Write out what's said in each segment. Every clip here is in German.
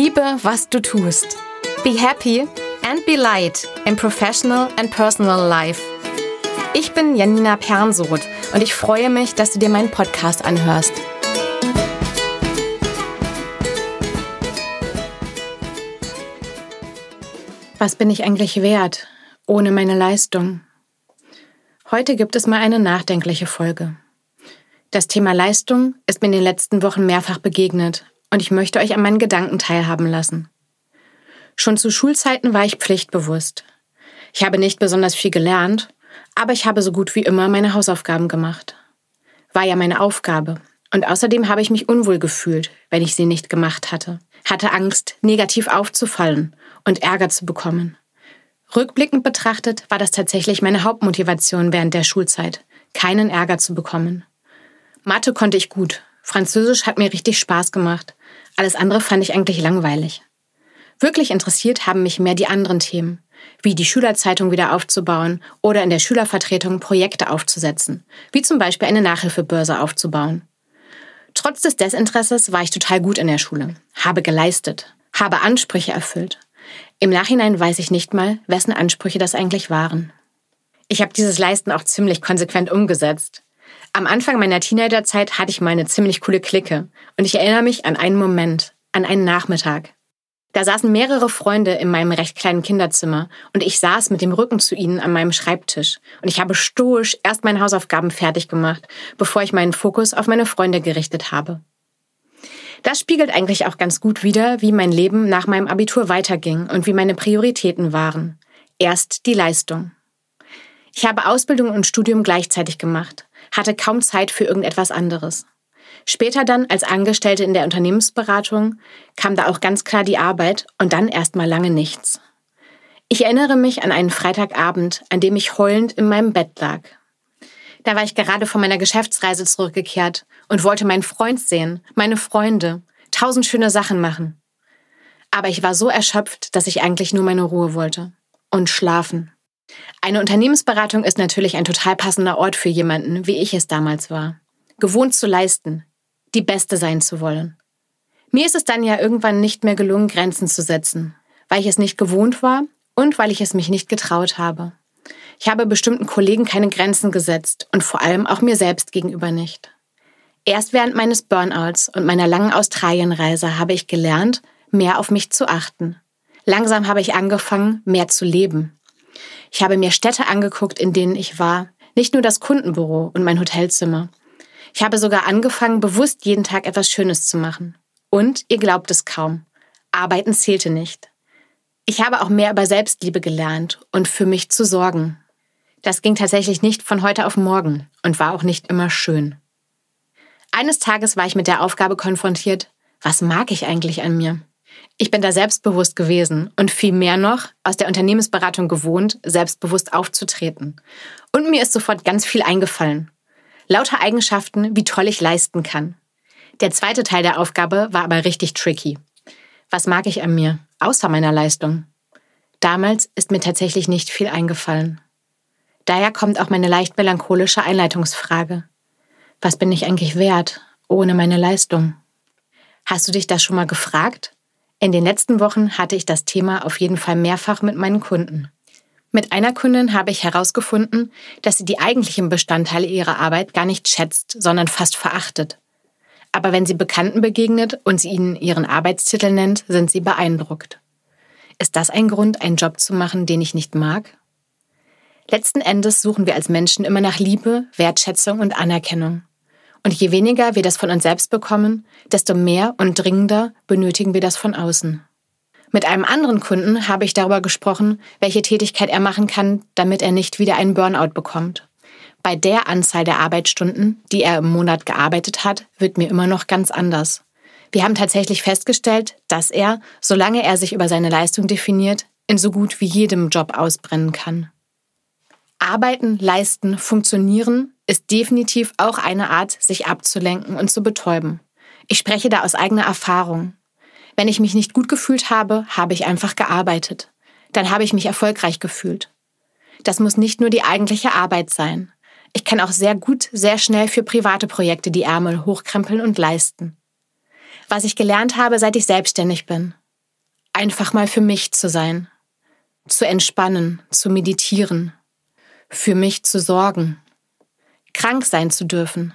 Liebe, was du tust. Be happy and be light in professional and personal life. Ich bin Janina Pernsoth und ich freue mich, dass du dir meinen Podcast anhörst. Was bin ich eigentlich wert ohne meine Leistung? Heute gibt es mal eine nachdenkliche Folge. Das Thema Leistung ist mir in den letzten Wochen mehrfach begegnet und ich möchte euch an meinen Gedanken teilhaben lassen. Schon zu Schulzeiten war ich pflichtbewusst. Ich habe nicht besonders viel gelernt, aber ich habe so gut wie immer meine Hausaufgaben gemacht. War ja meine Aufgabe. Und außerdem habe ich mich unwohl gefühlt, wenn ich sie nicht gemacht hatte. Hatte Angst, negativ aufzufallen und Ärger zu bekommen. Rückblickend betrachtet war das tatsächlich meine Hauptmotivation während der Schulzeit, keinen Ärger zu bekommen. Mathe konnte ich gut, Französisch hat mir richtig Spaß gemacht, alles andere fand ich eigentlich langweilig. Wirklich interessiert haben mich mehr die anderen Themen, wie die Schülerzeitung wieder aufzubauen oder in der Schülervertretung Projekte aufzusetzen, wie zum Beispiel eine Nachhilfebörse aufzubauen. Trotz des Desinteresses war ich total gut in der Schule, habe geleistet, habe Ansprüche erfüllt. Im Nachhinein weiß ich nicht mal, wessen Ansprüche das eigentlich waren. Ich habe dieses Leisten auch ziemlich konsequent umgesetzt. Am Anfang meiner Teenagerzeit hatte ich mal eine ziemlich coole Clique und ich erinnere mich an einen Moment, an einen Nachmittag. Da saßen mehrere Freunde in meinem recht kleinen Kinderzimmer und ich saß mit dem Rücken zu ihnen an meinem Schreibtisch und ich habe stoisch erst meine Hausaufgaben fertig gemacht, bevor ich meinen Fokus auf meine Freunde gerichtet habe. Das spiegelt eigentlich auch ganz gut wider, wie mein Leben nach meinem Abitur weiterging und wie meine Prioritäten waren. Erst die Leistung. Ich habe Ausbildung und Studium gleichzeitig gemacht hatte kaum Zeit für irgendetwas anderes. Später dann als Angestellte in der Unternehmensberatung kam da auch ganz klar die Arbeit und dann erstmal lange nichts. Ich erinnere mich an einen Freitagabend, an dem ich heulend in meinem Bett lag. Da war ich gerade von meiner Geschäftsreise zurückgekehrt und wollte meinen Freund sehen, meine Freunde, tausend schöne Sachen machen. Aber ich war so erschöpft, dass ich eigentlich nur meine Ruhe wollte. Und schlafen. Eine Unternehmensberatung ist natürlich ein total passender Ort für jemanden, wie ich es damals war. Gewohnt zu leisten, die Beste sein zu wollen. Mir ist es dann ja irgendwann nicht mehr gelungen, Grenzen zu setzen, weil ich es nicht gewohnt war und weil ich es mich nicht getraut habe. Ich habe bestimmten Kollegen keine Grenzen gesetzt und vor allem auch mir selbst gegenüber nicht. Erst während meines Burnouts und meiner langen Australienreise habe ich gelernt, mehr auf mich zu achten. Langsam habe ich angefangen, mehr zu leben, ich habe mir Städte angeguckt, in denen ich war, nicht nur das Kundenbüro und mein Hotelzimmer. Ich habe sogar angefangen, bewusst jeden Tag etwas Schönes zu machen. Und ihr glaubt es kaum, Arbeiten zählte nicht. Ich habe auch mehr über Selbstliebe gelernt und für mich zu sorgen. Das ging tatsächlich nicht von heute auf morgen und war auch nicht immer schön. Eines Tages war ich mit der Aufgabe konfrontiert, was mag ich eigentlich an mir? Ich bin da selbstbewusst gewesen und viel mehr noch aus der Unternehmensberatung gewohnt, selbstbewusst aufzutreten. Und mir ist sofort ganz viel eingefallen. Lauter Eigenschaften, wie toll ich leisten kann. Der zweite Teil der Aufgabe war aber richtig tricky. Was mag ich an mir, außer meiner Leistung? Damals ist mir tatsächlich nicht viel eingefallen. Daher kommt auch meine leicht melancholische Einleitungsfrage. Was bin ich eigentlich wert ohne meine Leistung? Hast du dich das schon mal gefragt? In den letzten Wochen hatte ich das Thema auf jeden Fall mehrfach mit meinen Kunden. Mit einer Kundin habe ich herausgefunden, dass sie die eigentlichen Bestandteile ihrer Arbeit gar nicht schätzt, sondern fast verachtet. Aber wenn sie Bekannten begegnet und sie ihnen ihren Arbeitstitel nennt, sind sie beeindruckt. Ist das ein Grund, einen Job zu machen, den ich nicht mag? Letzten Endes suchen wir als Menschen immer nach Liebe, Wertschätzung und Anerkennung. Und je weniger wir das von uns selbst bekommen, desto mehr und dringender benötigen wir das von außen. Mit einem anderen Kunden habe ich darüber gesprochen, welche Tätigkeit er machen kann, damit er nicht wieder einen Burnout bekommt. Bei der Anzahl der Arbeitsstunden, die er im Monat gearbeitet hat, wird mir immer noch ganz anders. Wir haben tatsächlich festgestellt, dass er, solange er sich über seine Leistung definiert, in so gut wie jedem Job ausbrennen kann. Arbeiten, leisten, funktionieren ist definitiv auch eine Art, sich abzulenken und zu betäuben. Ich spreche da aus eigener Erfahrung. Wenn ich mich nicht gut gefühlt habe, habe ich einfach gearbeitet. Dann habe ich mich erfolgreich gefühlt. Das muss nicht nur die eigentliche Arbeit sein. Ich kann auch sehr gut, sehr schnell für private Projekte die Ärmel hochkrempeln und leisten. Was ich gelernt habe, seit ich selbstständig bin. einfach mal für mich zu sein, zu entspannen, zu meditieren, für mich zu sorgen, krank sein zu dürfen,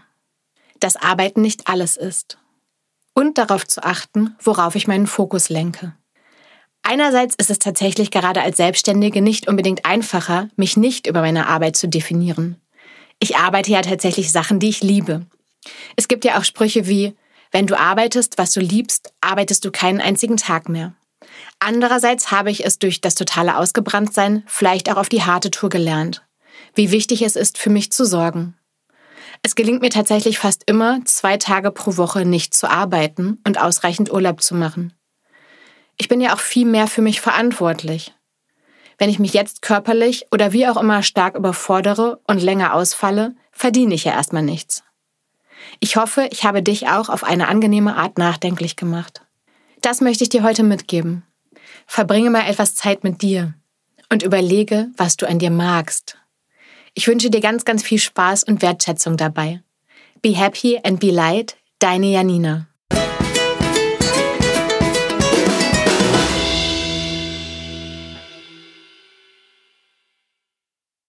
dass Arbeiten nicht alles ist und darauf zu achten, worauf ich meinen Fokus lenke. Einerseits ist es tatsächlich gerade als Selbstständige nicht unbedingt einfacher, mich nicht über meine Arbeit zu definieren. Ich arbeite ja tatsächlich Sachen, die ich liebe. Es gibt ja auch Sprüche wie, wenn du arbeitest, was du liebst, arbeitest du keinen einzigen Tag mehr. Andererseits habe ich es durch das totale Ausgebranntsein vielleicht auch auf die harte Tour gelernt, wie wichtig es ist, für mich zu sorgen. Es gelingt mir tatsächlich fast immer, zwei Tage pro Woche nicht zu arbeiten und ausreichend Urlaub zu machen. Ich bin ja auch viel mehr für mich verantwortlich. Wenn ich mich jetzt körperlich oder wie auch immer stark überfordere und länger ausfalle, verdiene ich ja erstmal nichts. Ich hoffe, ich habe dich auch auf eine angenehme Art nachdenklich gemacht. Das möchte ich dir heute mitgeben. Verbringe mal etwas Zeit mit dir und überlege, was du an dir magst. Ich wünsche dir ganz, ganz viel Spaß und Wertschätzung dabei. Be happy and be light, deine Janina.